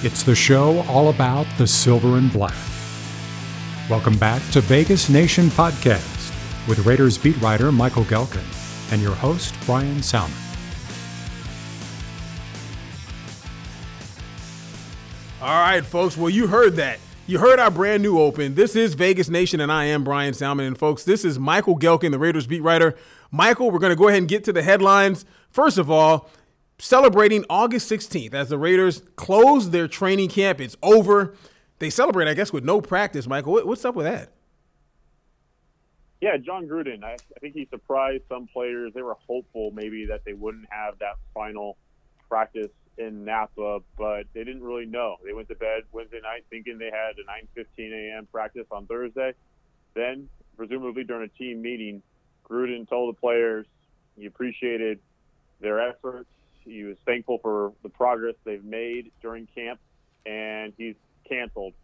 It's the show all about the silver and black. Welcome back to Vegas Nation Podcast with Raiders beat writer Michael Gehlken and your host, Bryan Salmond. All right, folks. Well, you heard that. You heard our brand new open. This is Vegas Nation, and I am Bryan Salmond. And, folks, this is Michael Gehlken, the Raiders beat writer. Michael, we're going to go ahead and get to the headlines. First of all, celebrating August 16th as the Raiders close their training camp. It's over. They celebrate, I guess, with no practice. Michael, what's up with that? Yeah, Jon Gruden. I, I think he surprised some players. They were hopeful maybe that they wouldn't have that final practice in Napa, but they didn't really know. They went to bed Wednesday night thinking they had a 9:15 a.m. practice on Thursday. Then, presumably during a team meeting, Gruden told the players he appreciated their efforts he was thankful for the progress they've made during camp, and he's canceled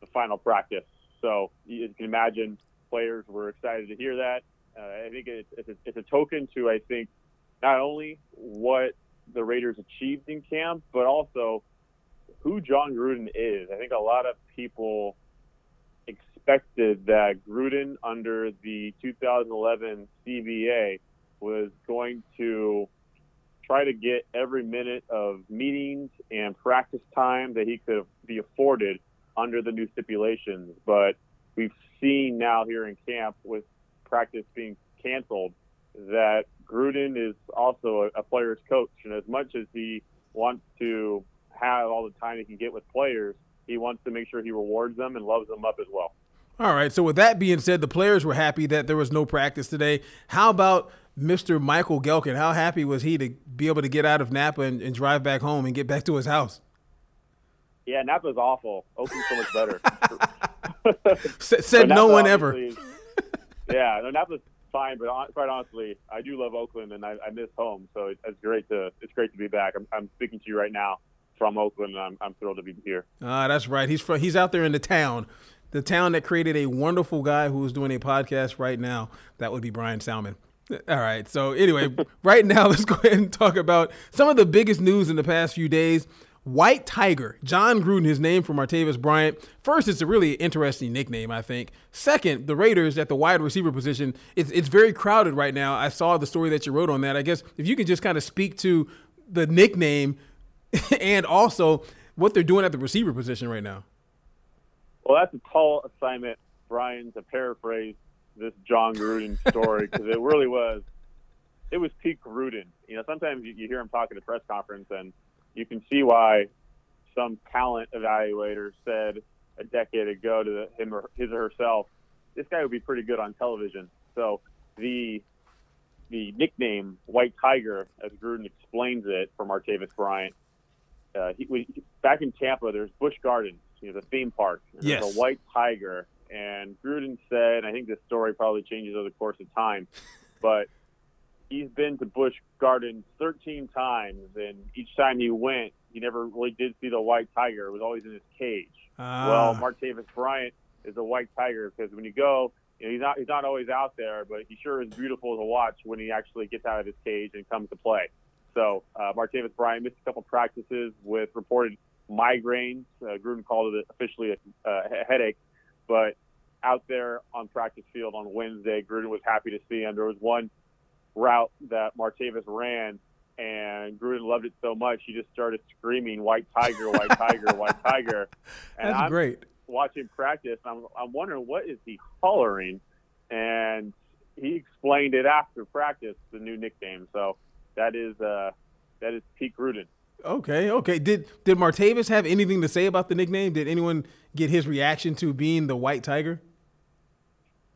the final practice. So you can imagine players were excited to hear that. Uh, I think it's, it's, a, it's a token to, I think, not only what the Raiders achieved in camp, but also who Jon Gruden is. I think a lot of people expected that Gruden under the 2011 CBA was going to try to get every minute of meetings and practice time that he could be afforded under the new stipulations. But we've seen now here in camp with practice being canceled that Gruden is also a, a player's coach. And as much as he wants to have all the time he can get with players, he wants to make sure he rewards them and loves them up as well. All right. So with that being said, the players were happy that there was no practice today. How about Mr. Michael Gehlken, how happy was he to be able to get out of Napa and, and drive back home and get back to his house? Yeah, Napa's awful. Oakland's so much better. S- said no one ever. yeah, no, Napa's fine, but on, quite honestly, I do love Oakland and I, I miss home. So it, it's great to it's great to be back. I'm, I'm speaking to you right now from Oakland, and I'm, I'm thrilled to be here. Ah, that's right. He's from, he's out there in the town, the town that created a wonderful guy who is doing a podcast right now. That would be Bryan Salmond. All right. So anyway, right now let's go ahead and talk about some of the biggest news in the past few days. White Tiger, John Gruden, his name for Martavis Bryant. First, it's a really interesting nickname, I think. Second, the Raiders at the wide receiver position, it's, it's very crowded right now. I saw the story that you wrote on that. I guess if you could just kind of speak to the nickname and also what they're doing at the receiver position right now. Well, that's a tall assignment, Bryan, to paraphrase this Jon Gruden story because it really was. It was peak Gruden. You know, sometimes you, you hear him talk at a press conference, and you can see why some talent evaluator said a decade ago to the, him or his or herself, "This guy would be pretty good on television." So the the nickname White Tiger, as Gruden explains it for Martavis Bryant, uh, he, we, back in Tampa, there's Busch Gardens, you know, the theme park. There's yes. a white tiger, and Gruden said, I think this story probably changes over the course of time, but he's been to Busch Gardens 13 times, and each time he went, he never really did see the white tiger. It was always in his cage. Ah. Well, Martavis Bryant is a white tiger because when you go, you know, he's not he's not always out there, but he sure is beautiful to watch when he actually gets out of his cage and comes to play. So uh, Martavis Bryant missed a couple practices with reported migraines. Uh, Gruden called it officially a, a headache, but out there on practice field on Wednesday, Gruden was happy to see him. There was one route that Martavis ran, and Gruden loved it so much he just started screaming "White Tiger, White Tiger, White Tiger." And That's I'm great. Watching practice, I'm I'm wondering what is he hollering, and he explained it after practice, the new nickname. So that is uh, that is Pete Gruden. Okay, okay. Did did Martavis have anything to say about the nickname? Did anyone get his reaction to being the White Tiger?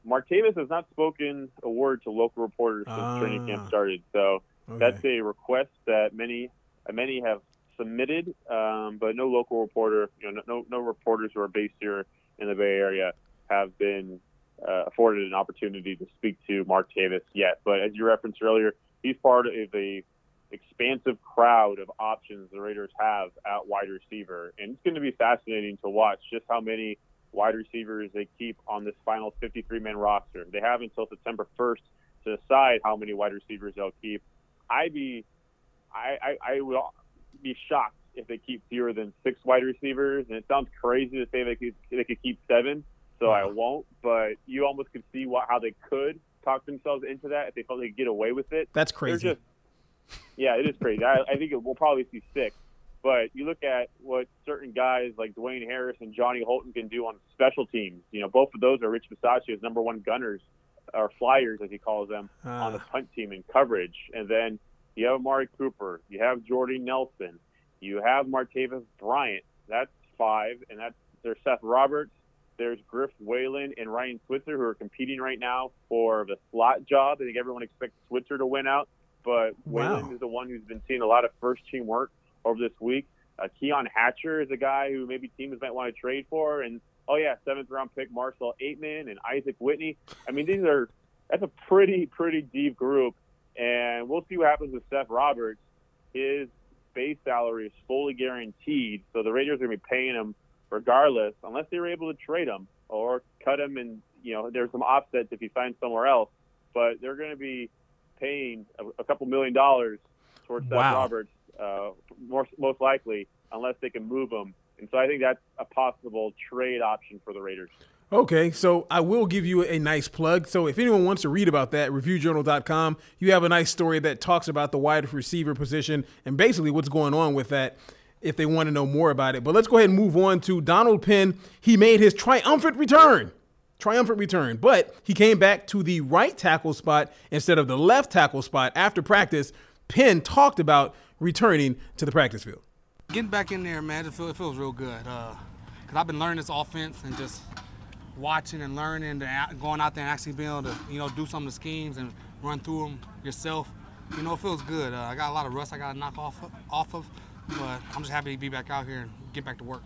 Martavis has not spoken a word to local reporters since Ah. training camp started. So Okay. that's a request that many many have submitted, um, but no local reporter, you know, no no reporters who are based here in the Bay Area have been uh, afforded an opportunity to speak to Martavis yet. But as you referenced earlier, he's part of a expansive crowd of options the Raiders have at wide receiver, and it's going to be fascinating to watch just how many wide receivers they keep on this final 53-man roster. They have until September 1st to decide how many wide receivers they'll keep. I'd be, I, I, I would be shocked if they keep fewer than six wide receivers, and it sounds crazy to say they could they could keep seven, so I won't. But you almost could see what how they could talk themselves into that if they felt they could get away with it. That's crazy. Yeah, it is crazy. I, I think it, we'll probably see six. But you look at what certain guys like Dwayne Harris and Johnny Holton can do on special teams. You know, both of those are Rich Bisaccia's number one gunners, or flyers as he calls them, uh. on the punt team in coverage. And then you have Amari Cooper, you have Jordy Nelson, you have Martavis Bryant. That's five, and that's there's Seth Roberts, there's Griff Whalen and Ryan Switzer who are competing right now for the slot job. I think everyone expects Switzer to win out, but wow. Is the one who's been seeing a lot of first team work over this week. Uh, Keon Hatcher is a guy who maybe teams might want to trade for, and oh yeah, seventh round pick Marcell Ateman and Isaac Whitney. I mean, these are that's a pretty pretty deep group, and we'll see what happens with Seth Roberts. His base salary is fully guaranteed, so the Raiders are going to be paying him regardless, unless they were able to trade him or cut him. And you know, there's some offsets if he finds somewhere else, but they're going to be paying a, a couple million dollars towards wow. Seth Roberts uh, more, most likely, unless they can move him. And so I think that's a possible trade option for the Raiders. Okay, so I will give you a nice plug. So if anyone wants to read about that, reviewjournal.com, you have a nice story that talks about the wide receiver position and basically what's going on with that if they want to know more about it. But let's go ahead and move on to Donald Penn. He made his triumphant return. Triumphant return, but he came back to the right tackle spot instead of the left tackle spot after practice. Penn talked about returning to the practice field. Getting back in there, man, it feels, it feels real good. Because uh, I've been learning this offense and just watching and learning and going out there and actually being able to, you know, do some of the schemes and run through them yourself. You know, it feels good. Uh, I got a lot of rust I got to knock off off of, but I'm just happy to be back out here and get back to work.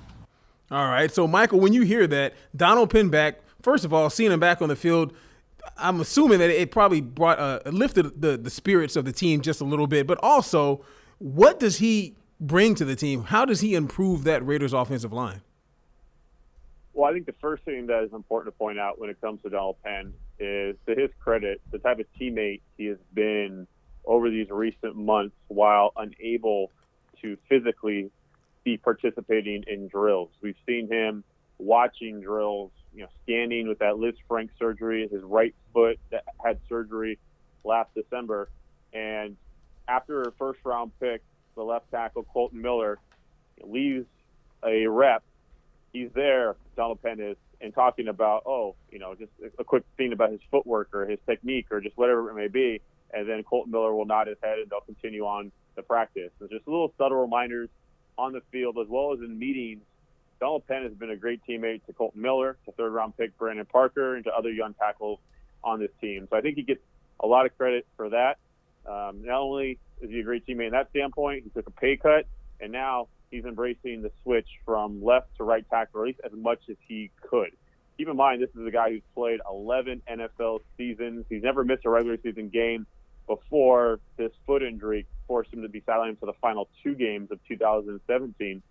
All right. So, Michael, when you hear that, Donald Penn back, first of all, seeing him back on the field, I'm assuming that it probably brought uh, lifted the, the spirits of the team just a little bit, but also what does he bring to the team? How does he improve that Raiders offensive line? Well, I think the first thing that is important to point out when it comes to Donald Penn is, to his credit, the type of teammate he has been over these recent months while unable to physically be participating in drills. We've seen him watching drills, you know, standing with that Lisfranc surgery, his right foot that had surgery last December, and after a first round pick, the left tackle Kolton Miller leaves a rep. He's there, Donald Penn is, and talking about, oh, you know, just a quick thing about his footwork or his technique or just whatever it may be. And then Kolton Miller will nod his head and they'll continue on the practice. So just little subtle reminders on the field as well as in meetings. Donald Penn has been a great teammate to Kolton Miller, to third round pick Brandon Parker, and to other young tackles on this team. So I think he gets a lot of credit for that. Um, not only is he a great teammate in that standpoint, he took a pay cut, and now he's embracing the switch from left to right tackle, at least as much as he could. Keep in mind, this is a guy who's played 11 NFL seasons. He's never missed a regular season game before this foot injury forced him to be sidelined for the final two games of 2017.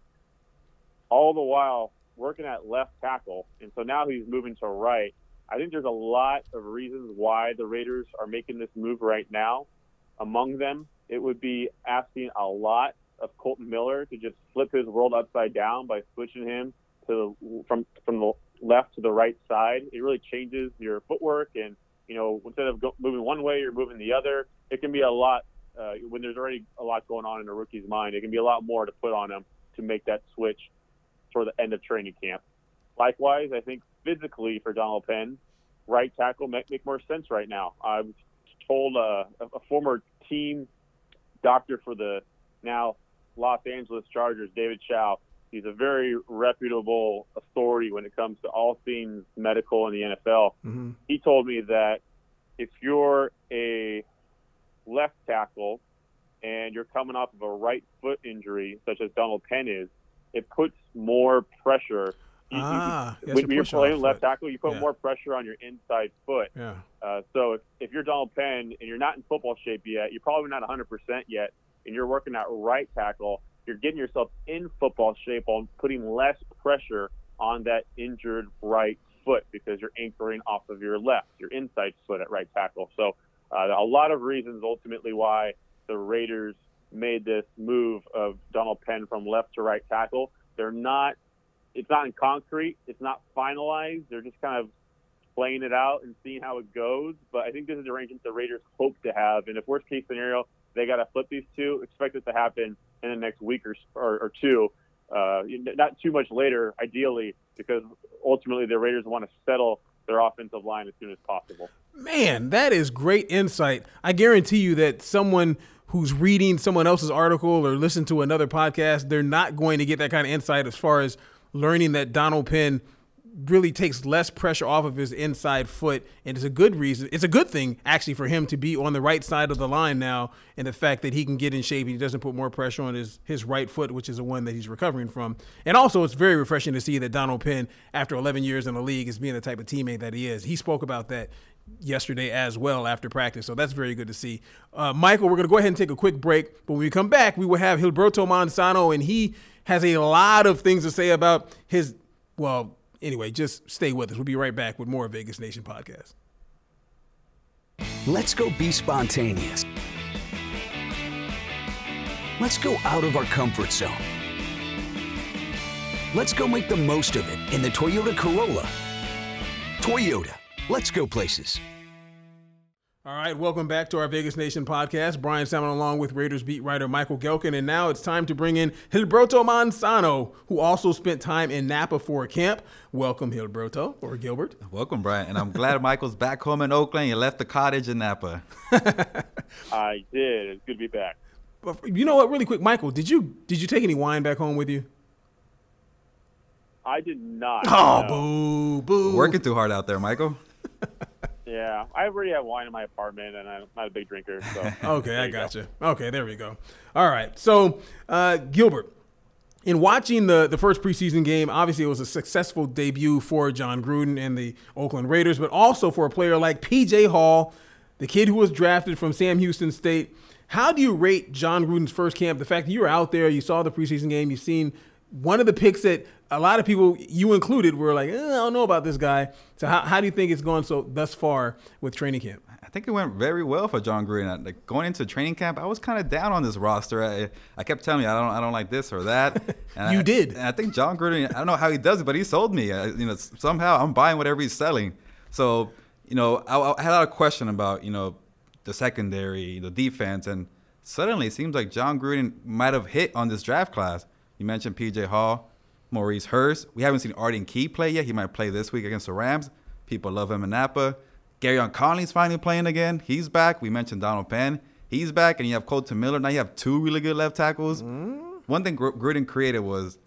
All the while working at left tackle, and so now he's moving to right. I think there's a lot of reasons why the Raiders are making this move right now among them, it would be asking a lot of Kolton Miller to just flip his world upside down by switching him to from from the left to the right side. It really changes your footwork, and you know instead of go, moving one way, you're moving the other. It can be a lot uh, when there's already a lot going on in a rookie's mind. It can be a lot more to put on him to make that switch for the end of training camp. Likewise, I think physically for Donald Penn, right tackle might make more sense right now. I was told uh, a former team doctor for the now Los Angeles Chargers, David Chao. He's a very reputable authority when it comes to all things medical in the NFL. Mm-hmm. He told me that if you're a left tackle and you're coming off of a right foot injury, such as Donald Penn is, it puts more pressure you, ah, you, when you're playing left tackle, you put yeah. more pressure on your inside foot. Yeah. Uh, so if, if you're Donald Penn and you're not in football shape yet, you're probably not 100% yet, and you're working at right tackle, you're getting yourself in football shape on putting less pressure on that injured right foot because you're anchoring off of your left, your inside foot at right tackle. So uh, a lot of reasons ultimately why the Raiders made this move of Donald Penn from left to right tackle. They're not. It's not in concrete. It's not finalized. They're just kind of playing it out and seeing how it goes. But I think this is the arrangement the Raiders hope to have. And if worst case scenario, they got to flip these two, expect it to happen in the next week or, or, or two. Uh, not too much later, ideally, because ultimately the Raiders want to settle their offensive line as soon as possible. Man, that is great insight. I guarantee you that someone who's reading someone else's article or listen to another podcast, they're not going to get that kind of insight as far as learning that Donald Penn really takes less pressure off of his inside foot. And it's a good reason it's a good thing actually for him to be on the right side of the line now and the fact that he can get in shape. And he doesn't put more pressure on his his right foot which is the one that he's recovering from. And also it's very refreshing to see that Donald Penn after 11 years in the league is being the type of teammate that he is. He spoke about that yesterday as well after practice. So that's very good to see. Uh, Michael, we're going to go ahead and take a quick break. But when we come back, we will have Gilberto Manzano, and he has a lot of things to say about his, well, anyway, just stay with us. We'll be right back with more Vegas Nation podcast. Let's go be spontaneous. Let's go out of our comfort zone. Let's go make the most of it in the Toyota Corolla. Toyota, let's go places. All right, welcome back to our Vegas Nation podcast. Bryan Salmond along with Raiders beat writer Michael Gehlken. And now it's time to bring in Gilberto Manzano, who also spent time in Napa for a camp. Welcome, Gilberto, or Gilbert. Welcome, Bryan. And I'm glad Michael's back home in Oakland. You left the cottage in Napa. I did. It's good to be back. You know what? Really quick, Michael, did you did you take any wine back home with you? I did not. Oh, no. boo, boo. Working too hard out there, Michael. Yeah, I already have wine in my apartment, and I'm not a big drinker. So okay, I got gotcha. you. Okay, there we go. All right, so uh, Gilbert, in watching the the first preseason game, obviously it was a successful debut for Jon Gruden and the Oakland Raiders, but also for a player like PJ Hall, the kid who was drafted from Sam Houston State. How do you rate Jon Gruden's first camp? The fact that you were out there, you saw the preseason game, you've seen one of the picks that a lot of people, you included, were like, eh, I don't know about this guy. So how, how do you think it's gone so thus far with training camp? I think it went very well for Jon Gruden. Like going into training camp, I was kind of down on this roster. I, I kept telling me I don't I don't like this or that. And you I, did. And I think Jon Gruden. I don't know how he does it, but he sold me. I, you know, somehow I'm buying whatever he's selling. So you know, I, I had a lot of question about you know the secondary, the defense, and suddenly it seems like Jon Gruden might have hit on this draft class. You mentioned PJ Hall, Maurice Hurst. We haven't seen Arden Key play yet. He might play this week against the Rams. People love him in Napa. Gareon Conley's finally playing again. He's back. We mentioned Donald Penn. He's back, and you have Kolton Miller. Now you have two really good left tackles. Mm. One thing Gruden created was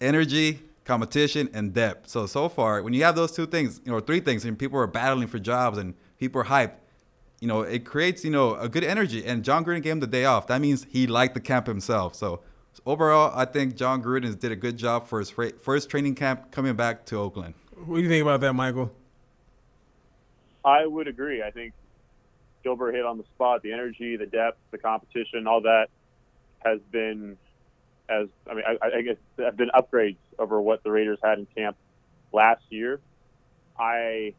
energy, competition, and depth. So so far, when you have those two things, you know, three things, and people are battling for jobs and people are hyped, you know, it creates you know a good energy. And Jon Gruden gave him the day off. That means he liked the camp himself. So overall, I think Jon Gruden did a good job for his first training camp coming back to Oakland. What do you think about that, Michael? I would agree. I think Gilbert hit on the spot. The energy, the depth, the competition, all that has been, as I mean, I, I guess have been upgrades over what the Raiders had in camp last year. I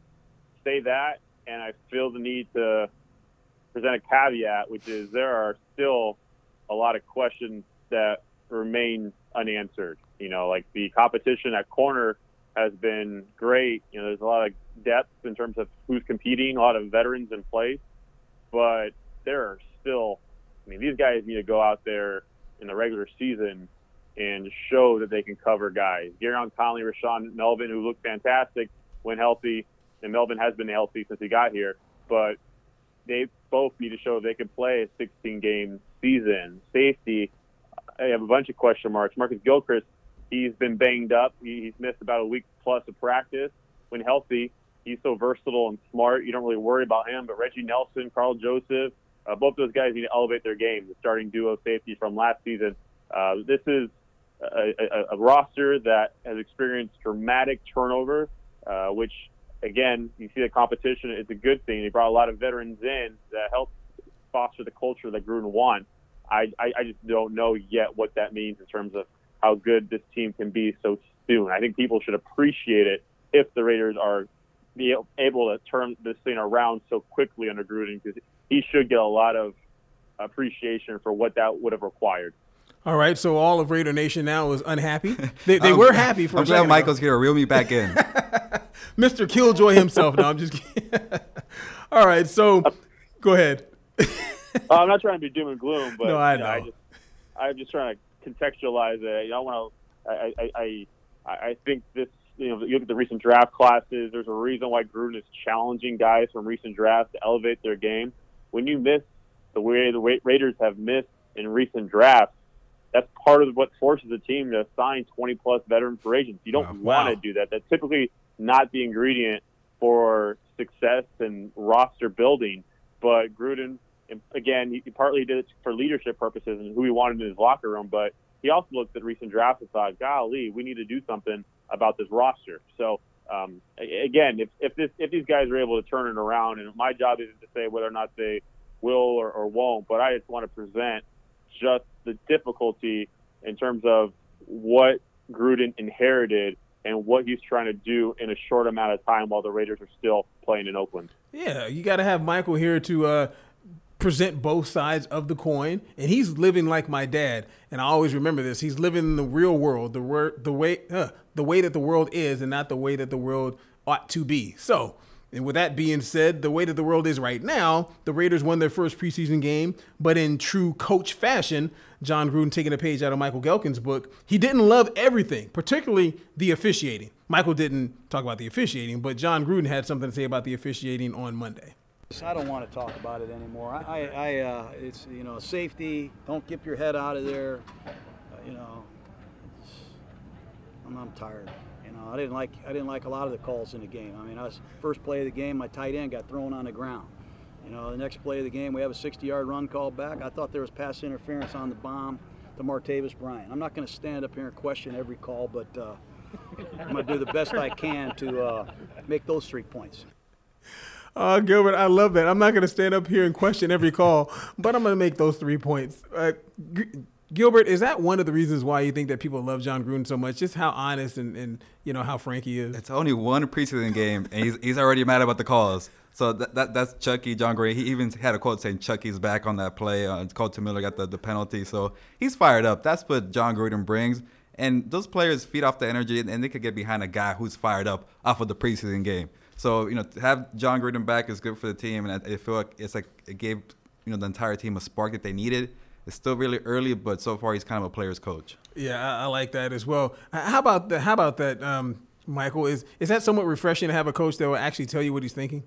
say that, and I feel the need to present a caveat, which is there are still a lot of questions that remain unanswered. You know, like the competition at corner has been great. You know, there's a lot of depth in terms of who's competing, a lot of veterans in place, but there are still. I mean, these guys need to go out there in the regular season and show that they can cover guys. Gareon Conley, Rashaan Melvin, who looked fantastic when healthy, and Melvin has been healthy since he got here, but they both need to show they can play a 16 game season. Safety, I have a bunch of question marks. Marcus Gilchrist, he's been banged up. He's missed about a week plus of practice. When healthy, he's so versatile and smart. You don't really worry about him. But Reggie Nelson, Karl Joseph, uh, both those guys need to elevate their game. The starting duo safety from last season. Uh, this is a, a, a, roster that has experienced dramatic turnover, uh, which again, you see the competition. It's a good thing. He brought a lot of veterans in that help foster the culture that Gruden wants. I, I, I just don't know yet what that means in terms of how good this team can be so soon. I think people should appreciate it if the Raiders are be able to turn this thing around so quickly under Gruden because he should get a lot of appreciation for what that would have required. All right, so all of Raider Nation now is unhappy. They, they were happy for I'm a glad second Michael's here to reel me back in. Mr. Killjoy himself. No, I'm just kidding. all right, so go ahead. Uh, I'm not trying to be doom and gloom, but No, I you know, I know. just, I'm just trying to contextualize it. You know, I want to. I, I, I, I think this. You know, you look at the recent draft classes. There's a reason why Gruden is challenging guys from recent drafts to elevate their game. When you miss the way the Raiders have missed in recent drafts, that's part of what forces a team to sign 20 plus veteran free agents. You don't wow. want to do that. That's typically not the ingredient for success and roster building. But Gruden, and again, he partly did it for leadership purposes and who he wanted in his locker room, but he also looked at recent drafts and thought, golly, we need to do something about this roster. So, um, again, if, if, this, if these guys are able to turn it around, and my job isn't to say whether or not they will or, or won't, but I just want to present just the difficulty in terms of what Gruden inherited and what he's trying to do in a short amount of time while the Raiders are still playing in Oakland. Yeah, you got to have Michael here to uh, present both sides of the coin, and he's living like my dad. And I always remember this: he's living in the real world, the wor- the way, uh, the way that the world is, and not the way that the world ought to be. So. And with that being said, the way that the world is right now, the Raiders won their first preseason game, but in true coach fashion, Jon Gruden taking a page out of Michael Gehlken's book, he didn't love everything, particularly the officiating. Michael didn't talk about the officiating, but Jon Gruden had something to say about the officiating on Monday. I don't want to talk about it anymore. I, I, uh, it's you know safety. Don't get your head out of there. Uh, you know, I'm, I'm tired. You know, I didn't like I didn't like a lot of the calls in the game. I mean, I was first play of the game, my tight end got thrown on the ground. You know, the next play of the game, we have a 60-yard run called back. I thought there was pass interference on the bomb to Martavis Bryant. I'm not going to stand up here and question every call, but uh, I'm going to do the best I can to uh, make those three points. Uh, Gilbert, I love that. I'm not going to stand up here and question every call, but I'm going to make those three points. Uh, G- Gilbert, is that one of the reasons why you think that people love Jon Gruden so much? Just how honest and, and you know how frank he is. It's only one preseason game, and he's, he's already mad about the calls. So that, that that's Chucky, Jon Gruden. He even had a quote saying Chucky's back on that play. Uh, Kolton Miller got the, the penalty. So he's fired up. That's what Jon Gruden brings. And those players feed off the energy, and, they could get behind a guy who's fired up off of the preseason game. So, you know, to have Jon Gruden back is good for the team. And I, I feel like it's like it gave, you know, the entire team a spark that they needed. It's still really early, but so far he's kind of a player's coach. Yeah, I, I like that as well. How about that? How about that, um, Michael? Is is that somewhat refreshing to have a coach that will actually tell you what he's thinking?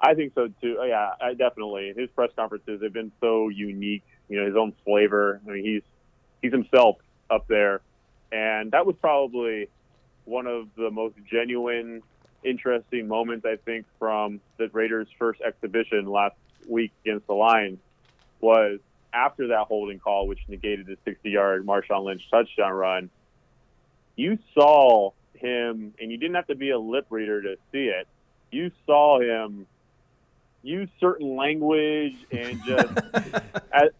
I think so too. Uh, Yeah, I definitely. His press conferences have been so unique. You know, his own flavor. I mean, he's he's himself up there, and that was probably one of the most genuine, interesting moments I think from the Raiders' first exhibition last week against the Lions was after that holding call, which negated the 60-yard Marshawn Lynch touchdown run. You saw him, and you didn't have to be a lip reader to see it. You saw him use certain language and just as,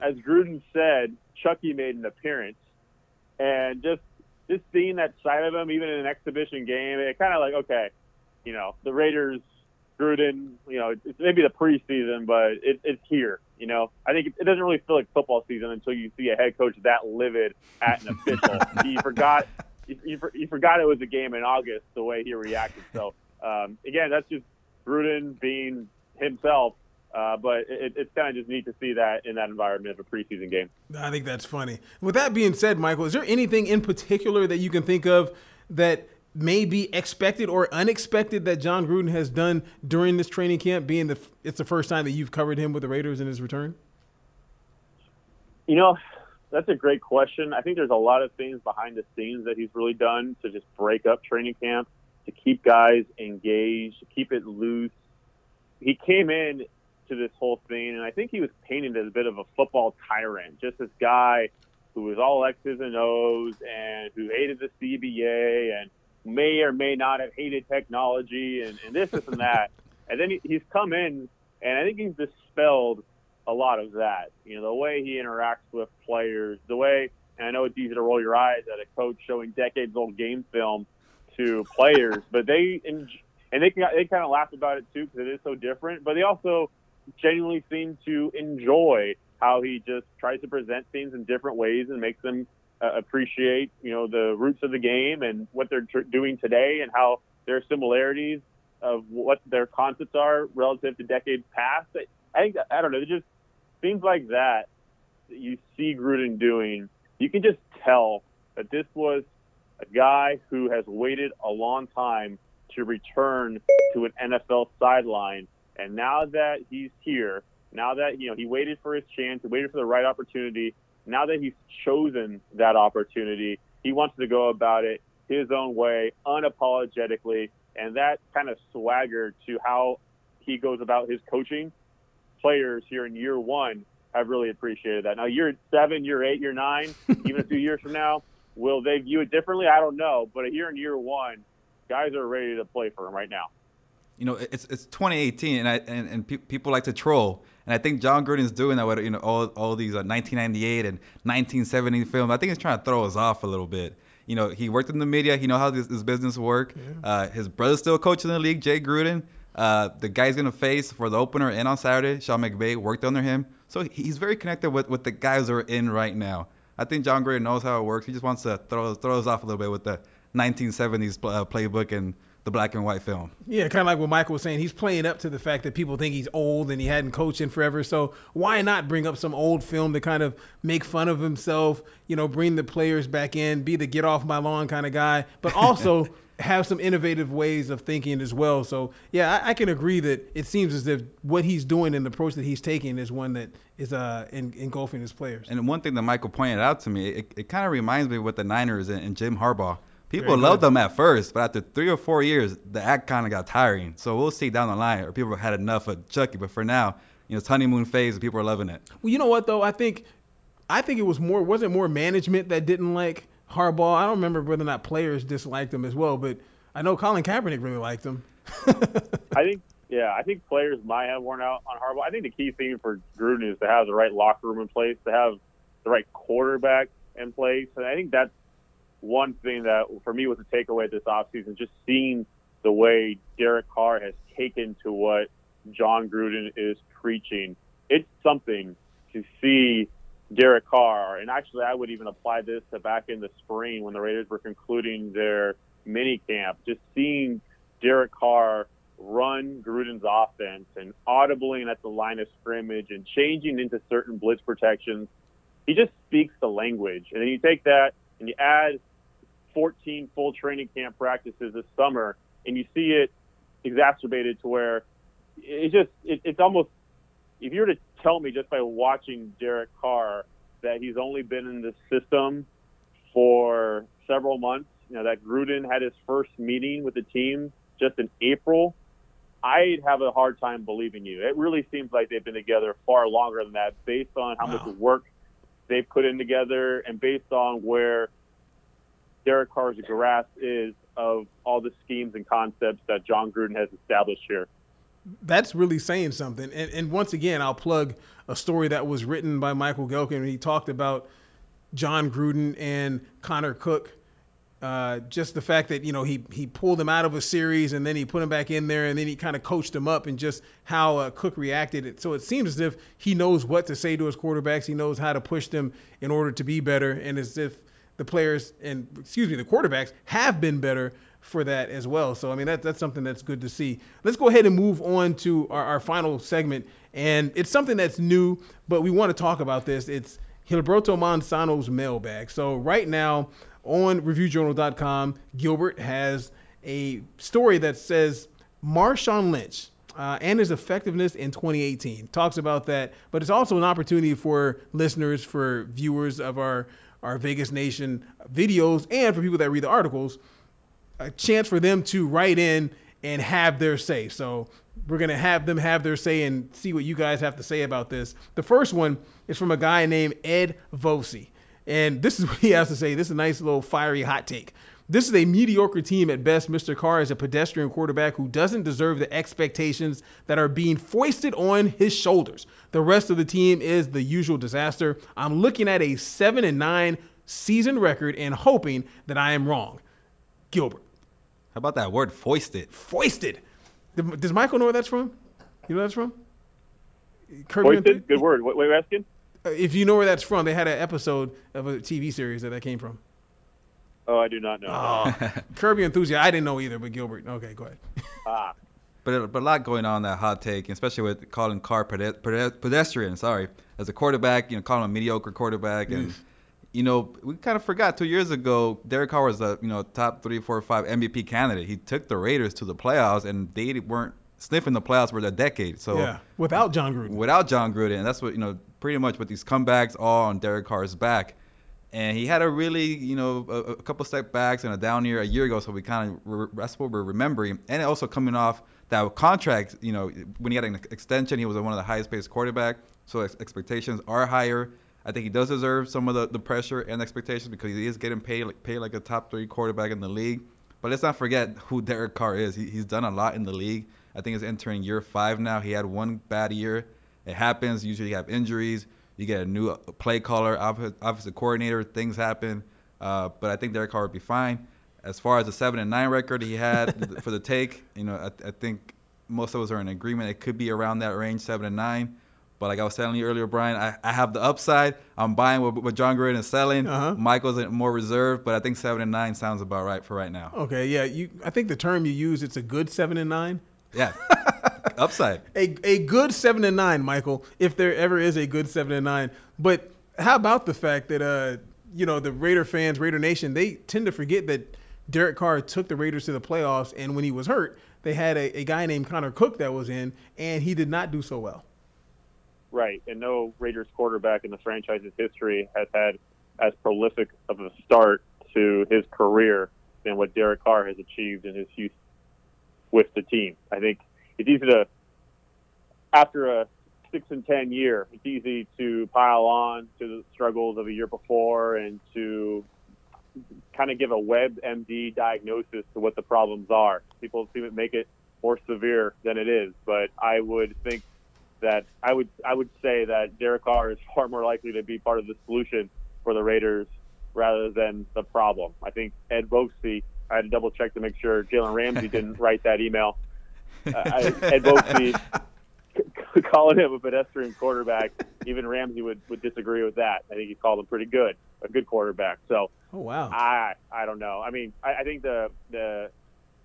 as Gruden said, Chucky made an appearance, and just just seeing that side of him, even in an exhibition game, it kind of like okay, you know, the Raiders, Gruden, you know, it's maybe the preseason, but it, it's here. You know, I think it, it doesn't really feel like football season until you see a head coach that livid at an official. he forgot. He, he, he forgot it was a game in August. The way he reacted. So um, again, that's just Gruden being himself. Uh, but it, it's kind of just neat to see that in that environment of a preseason game. I think that's funny. With that being said, Michael, is there anything in particular that you can think of that may be expected or unexpected that Jon Gruden has done during this training camp? Being the it's the first time that you've covered him with the Raiders in his return. You know, that's a great question. I think there's a lot of things behind the scenes that he's really done to just break up training camp, to keep guys engaged, to keep it loose. He came in to this whole thing, and I think he was painted as a bit of a football tyrant, just this guy who was all X's and O's and who hated the CBA and may or may not have hated technology and, and this, this, and that. and then he, he's come in, and I think he's dispelled a lot of that. You know, the way he interacts with players, the way, and I know it's easy to roll your eyes at a coach showing decades old game film to players, but they, and, and they, they kind of laugh about it too because it is so different, but they also genuinely seem to enjoy how he just tries to present things in different ways and makes them uh, appreciate, you know, the roots of the game and what they're tr- doing today and how there are similarities of what their concepts are relative to decades past. I think I don't know. It just things like that that you see Gruden doing. You can just tell that this was a guy who has waited a long time to return to an NFL sideline, and now that he's here, now that you know he waited for his chance, he waited for the right opportunity. Now that he's chosen that opportunity, he wants to go about it his own way, unapologetically, and that kind of swagger to how he goes about his coaching. Players here in year one have really appreciated that. Now, year seven, year eight, year nine, even a few years from now, will they view it differently? I don't know. But here in year one, guys are ready to play for him right now. You know, it's it's 2018, and I and, and pe- people like to troll, and I think Jon Gruden's doing that with you know all all these uh, 1998 and 1970 films. I think he's trying to throw us off a little bit. You know, he worked in the media. He know how this, this business work. Yeah. Uh, his brother's still coaching the league, Jay Gruden. Uh, the guy's gonna face for the opener and on Saturday, Sean McVay worked under him, so he's very connected with, with the guys that are in right now. I think Jon Gruden knows how it works. He just wants to throw throw us off a little bit with the 1970s uh, playbook and the black and white film. Yeah, kind of like what Michael was saying. He's playing up to the fact that people think he's old and he hadn't coached in forever. So why not bring up some old film to kind of make fun of himself? You know, bring the players back in, be the get off my lawn kind of guy, but also. have some innovative ways of thinking as well. So yeah, I, I, can agree that it seems as if what he's doing and the approach that he's taking is one that is uh, in, engulfing his players. And one thing that Michael pointed out to me, it, it kind of reminds me with the Niners and, and Jim Harbaugh. People loved them at first, but after three or four years, the act kind of got tiring. So we'll see down the line, or people had enough of Chucky. But for now, you know, it's honeymoon phase, and people are loving it. Well, you know what though? I think, I think it was more. Was it more management that didn't like Harbaugh? I don't remember whether or not players disliked him as well, but I know Colin Kaepernick really liked him. I think, yeah, I think players might have worn out on Harbaugh. I think the key thing for Gruden is to have the right locker room in place, to have the right quarterback in place, and I think that's one thing that for me was a takeaway this offseason, just seeing the way Derek Carr has taken to what Jon Gruden is preaching. It's something to see Derek Carr, and actually I would even apply this to back in the spring when the Raiders were concluding their mini camp, just seeing Derek Carr run Gruden's offense and audibling at the line of scrimmage and changing into certain blitz protections. He just speaks the language. And then you take that and you add 14 full training camp practices this summer, and you see it exacerbated to where it's just it, it's almost if you were to tell me just by watching Derek Carr that he's only been in the system for several months, you know that Gruden had his first meeting with the team just in April, I'd have a hard time believing you. It really seems like they've been together far longer than that, based on how wow. much work they've put in together and based on where Derek Carr's grasp is of all the schemes and concepts that Jon Gruden has established here. That's really saying something. And, and once again, I'll plug a story that was written by Michael Gehlken. He talked about Jon Gruden and Connor Cook. Uh, just the fact that you know he he pulled him out of a series and then he put him back in there and then he kind of coached him up and just how uh, Cook reacted. So it seems as if he knows what to say to his quarterbacks. He knows how to push them in order to be better, and as if the players and excuse me, the quarterbacks have been better for that as well. So I mean that, that's something that's good to see. Let's go ahead and move on to our, our final segment, and it's something that's new, but we want to talk about this. It's Gilberto Manzano's mailbag. So right now on ReviewJournal.com, Gilbert has a story that says Marshawn Lynch. Uh, and his effectiveness in 2018 talks about that, but it's also an opportunity for listeners, for viewers of our our Vegas Nation videos, and for people that read the articles, a chance for them to write in and have their say. So we're gonna have them have their say and see what you guys have to say about this. The first one is from a guy named Ed Vosi. And this is what he has to say. This is a nice little fiery hot take. This is a mediocre team at best. Mr. Carr is a pedestrian quarterback who doesn't deserve the expectations that are being foisted on his shoulders. The rest of the team is the usual disaster. I'm looking at a 7 and 9 season record and hoping that I am wrong. Gilbert. How about that word foisted? Foisted. Does Michael know where that's from? You know where that's from? Kirby Hoisted, Enthusiasm. good word. What, what are you asking? Uh, if you know where that's from, they had an episode of a TV series that that came from. Oh, I do not know. Oh, Curb Your Enthusiasm. I didn't know either, but Gilbert. Okay, go ahead. Ah, But, but a lot going on in that hot take, especially with calling Carr pede- pede- pedestrian. Sorry, as a quarterback, you know, calling him a mediocre quarterback, and you know, we kind of forgot two years ago, Derek Carr was a you know top three, four, five MVP candidate. He took the Raiders to the playoffs, and they weren't sniffing the playoffs for a decade. So Yeah, without Jon Gruden. without Jon Gruden, and that's what you know, pretty much with these comebacks all on Derek Carr's back. And he had a really, you know, a, a couple step backs and a down year a year ago, so we kind of re- that's what we're remembering. And also coming off that contract, you know, when he had an extension, he was one of the highest paid quarterback, so ex- expectations are higher. I think he does deserve some of the, the pressure and expectations because he is getting paid like paid like a top three quarterback in the league. But let's not forget who Derek Carr is. He, he's done a lot in the league. I think he's entering year five now. He had one bad year. It happens. Usually you have injuries. You get a new play caller, offensive coordinator. Things happen. Uh, but I think Derek Carr would be fine. As far as the seven and nine record he had for the take, you know, I, I think most of us are in agreement. It could be around that range, seven and nine. But like I was telling you earlier, Bryan, I, I have the upside. I'm buying what, what Jon Gruden is selling. Uh-huh. Michael's more reserved, but I think seven and nine sounds about right for right now. Okay, yeah. You, I think the term you use, it's a good seven and nine. Yeah, upside. A a good seven and nine, Michael, if there ever is a good seven and nine. But how about the fact that uh, you know, the Raider fans, Raider Nation, they tend to forget that Derek Carr took the Raiders to the playoffs, and when he was hurt, they had a, a guy named Connor Cook that was in, and he did not do so well. right. And no Raiders quarterback in the franchise's history has had as prolific of a start to his career than what Derek Carr has achieved in his youth with the team. I think it's easy to, after a six and ten year, it's easy to pile on to the struggles of a year before and to kind of give a WebMD diagnosis to what the problems are. People seem to make it more severe than it is, but I would think that I would I would say that Derek Carr is far more likely to be part of the solution for the Raiders rather than the problem. I think Ed Vokesy, I had to double check to make sure Jalen Ramsey didn't write that email. I, Ed Vokesy calling him a pedestrian quarterback, even Ramsey would, would disagree with that. I think he called him pretty good, a good quarterback. So Oh wow. I I don't know. I mean, I, I think the the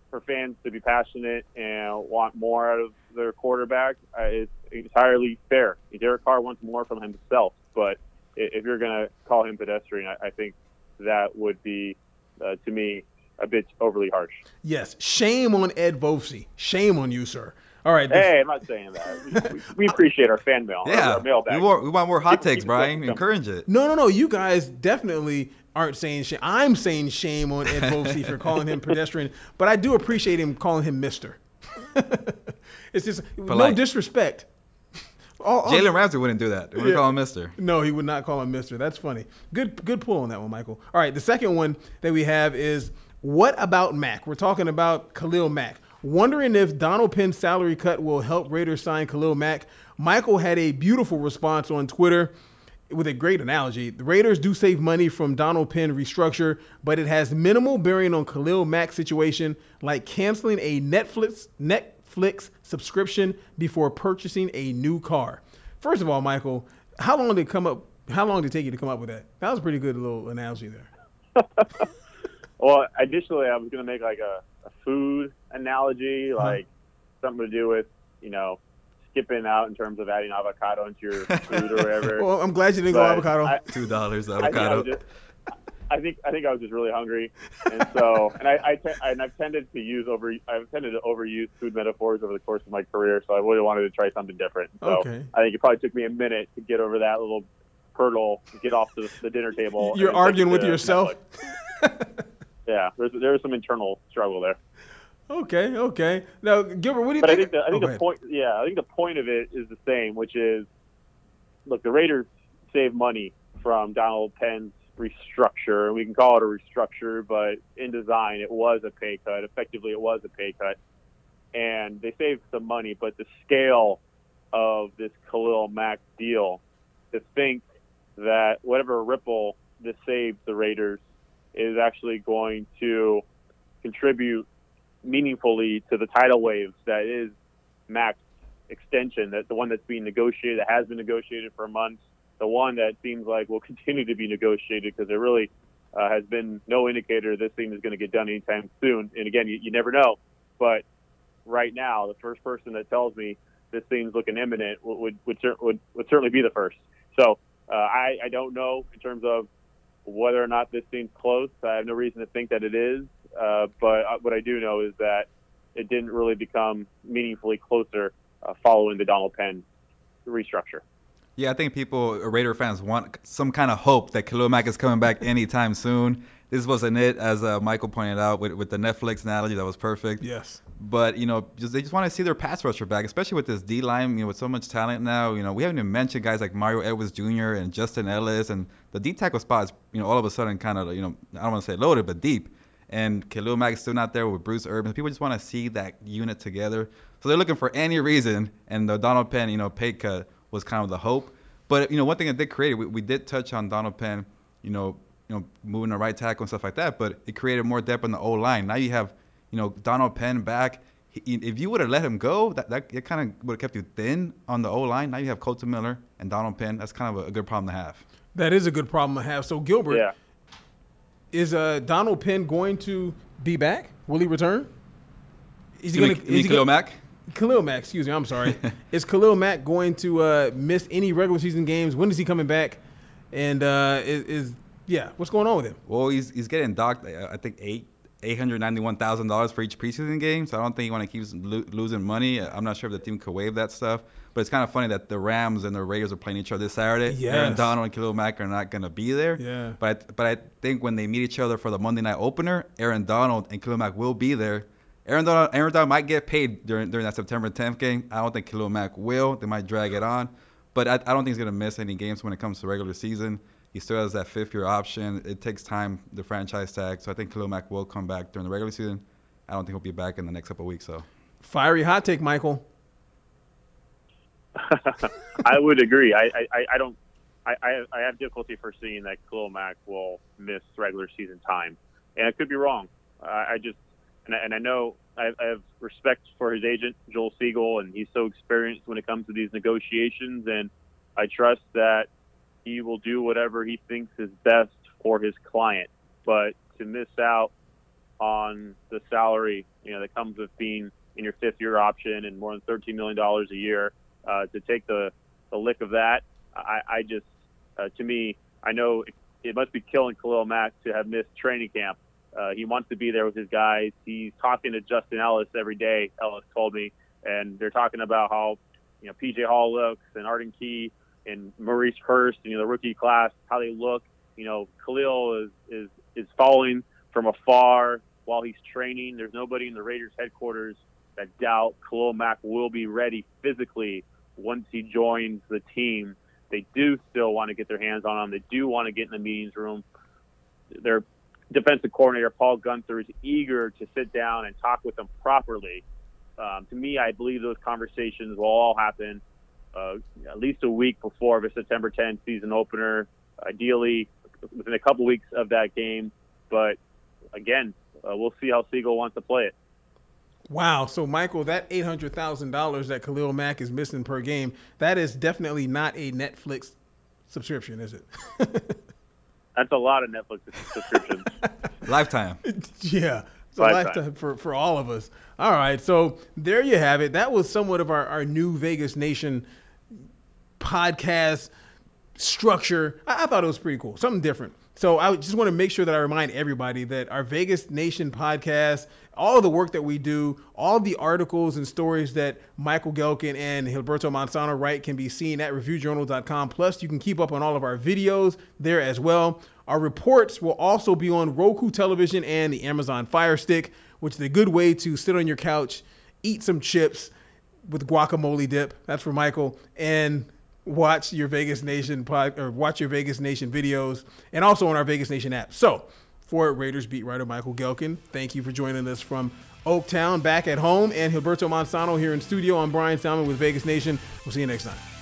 for fans to be passionate and want more out of their quarterback uh, is entirely fair. Derek Carr wants more from himself, but if you're going to call him pedestrian, I, I think that would be uh, to me a bit overly harsh. Yes. Shame on Ed Vosey. Shame on you, sir. All right. the- Hey, I'm not saying that. We, we, we appreciate our fan mail, Yeah, our mailbag. we want, we want more hot Keep- takes, keep Bryan. Encourage it. No, no, no. You guys definitely aren't saying shame. I'm saying shame on Ed Vosey for calling him pedestrian, but I do appreciate him calling him Mister. it's just no disrespect. All- all- Jalen Ramsey wouldn't do that. They would Yeah. call him Mister. No, he would not call him Mister. That's funny. Good, good pull on that one, Michael. All right, the second one that we have is what about Mack? We're talking about Khalil Mack. Wondering if Donald Penn's salary cut will help Raiders sign Khalil Mack. Michael had a beautiful response on Twitter with a great analogy. The Raiders do save money from Donald Penn restructure, but it has minimal bearing on Khalil Mack's situation, like canceling a Netflix Netflix subscription before purchasing a new car. First of all, Michael, how long did come up? How long did it take you to come up with that? That was a pretty good little analogy there. Well, initially I was going to make like a, a food analogy, Uh-huh. like something to do with, you know, skipping out in terms of adding avocado into your food or whatever. Well, I'm glad you didn't go avocado. I, Two dollars I think I, avocado. just, I think I think I was just really hungry, and so and I, I te- and I've tended to use over I've tended to overuse food metaphors over the course of my career, so I really wanted to try something different. So Okay. I think it probably took me a minute to get over that little hurdle, to get off the, the dinner table. You're arguing with yourself. Yeah, there's there's some internal struggle there. Okay, okay. Now, Gilbert, what do you But I think? think the, I Oh, think go the point, yeah, I think the point of it is the same, which is, look, the Raiders save money from Donald Penn's restructure, and we can call it a restructure, but in design, it was a pay cut. Effectively, it was a pay cut, and they saved some money. But the scale of this Khalil Mack deal, to think that whatever ripple this saves the Raiders is actually going to contribute meaningfully to the tidal waves that is Mack's extension, that the one that's being negotiated, that has been negotiated for months, the one that seems like will continue to be negotiated because there really uh, has been no indicator this thing is going to get done anytime soon. And again, you, you never know. But right now, the first person that tells me this thing's looking imminent would would would, would, would certainly be the first. So uh, I, I don't know in terms of whether or not this thing's close. I have no reason to think that it is. Uh, but uh, what I do know is that it didn't really become meaningfully closer uh, following the Donald Penn restructure. Yeah, I think people, Raider fans, want some kind of hope that Khalil Mack is coming back anytime soon. This wasn't it, as uh, Michael pointed out with, with the Netflix analogy. That was perfect. Yes. But you know, just they just want to see their pass rusher back, especially with this D line. You know, with so much talent now. You know, we haven't even mentioned guys like Mario Edwards Jr. and Justin Ellis, and the D tackle spot is you know all of a sudden kind of you know I don't want to say loaded, but deep. And Khalil Mack is still not there with Bruce Irvin. People just want to see that unit together. So they're looking for any reason, and the Donald Penn, you know, pay cut was kind of the hope. But you know, one thing that did create, we, we did touch on Donald Penn, you know, you know, moving the right tackle and stuff like that. But it created more depth on the O line. Now you have, you know, Donald Penn back. He, if you would have let him go, that, that it kind of would have kept you thin on the O line. Now you have Kolton Miller and Donald Penn. That's kind of a, a, good problem to have. That is a good problem to have. So Gilbert, yeah. is uh, Donald Penn going to be back? Will he return? Is he going to? Khalil gonna, Mack? Khalil Mack, excuse me, I'm sorry. is Khalil Mack going to uh, miss any regular season games? When is he coming back? And uh, is, is, yeah, what's going on with him? Well, he's he's getting docked. I think eight eight hundred ninety one thousand dollars for each preseason game. So I don't think he want to keep lo- losing money. I'm not sure if the team could waive that stuff. But it's kind of funny that the Rams and the Raiders are playing each other this Saturday. Yes. Aaron Donald and Khalil Mack are not going to be there. Yeah. But I, but I think when they meet each other for the Monday night opener, Aaron Donald and Khalil Mack will be there. Aaron Donald, Aaron Donald might get paid during during that September 10th game. I don't think Khalil Mack will. They might drag it on, but I, I don't think he's going to miss any games when it comes to regular season. He still has that fifth year option. It takes time, the franchise tag. So I think Khalil Mack will come back during the regular season. I don't think he'll be back in the next couple of weeks. So fiery hot take, Michael. I would agree. I, I, I don't. I, I have difficulty foreseeing that Khalil Mack will miss regular season time, and I could be wrong. I, I just and I, and I know I, I have respect for his agent Joel Segal, and he's so experienced when it comes to these negotiations, and I trust that he will do whatever he thinks is best for his client. But to miss out on the salary, you know, that comes with being in your fifth year option and more than thirteen million dollars a year, uh, to take the the lick of that, I, I just, uh, to me, I know it, it must be killing Khalil Mack to have missed training camp. Uh, he wants to be there with his guys. He's talking to Justin Ellis every day. Ellis told me, and they're talking about how you know PJ Hall looks and Arden Key and Maurice Hurst, you know, the rookie class, how they look. You know, Khalil is is is following from afar while he's training. There's nobody in the Raiders headquarters that doubt Khalil Mack will be ready physically once he joins the team. They do still want to get their hands on him. They do want to get in the meetings room. Their defensive coordinator Paul Guenther is eager to sit down and talk with them properly. Um, to me, I believe those conversations will all happen uh, at least a week before the September 10th season opener, ideally within a couple weeks of that game. But again, uh, we'll see how Segal wants to play it. Wow. So, Michael, that $800,000 that Khalil Mack is missing per game, that is definitely not a Netflix subscription, is it? That's a lot of Netflix subscriptions. lifetime. Yeah. It's a lifetime. lifetime for, for all of us. All right. So there you have it. That was somewhat of our, our new Vegas Nation podcast structure. I, I thought it was pretty cool. Something different. So I just want to make sure that I remind everybody that our Vegas Nation podcast, all the work that we do, all the articles and stories that Michael Gehlken and Gilberto Manzano write can be seen at reviewjournal.com. Plus, you can keep up on all of our videos there as well. Our reports will also be on Roku television and the Amazon Fire Stick, which is a good way to sit on your couch, eat some chips with guacamole dip. That's for Michael. And watch your Vegas Nation pod, or watch your Vegas Nation videos, and also on our Vegas Nation app. So, for Raiders beat writer Michael Gehlken, thank you for joining us from Oaktown, back at home, and Gilberto Manzano here in studio. I'm Bryan Salmond with Vegas Nation. We'll see you next time.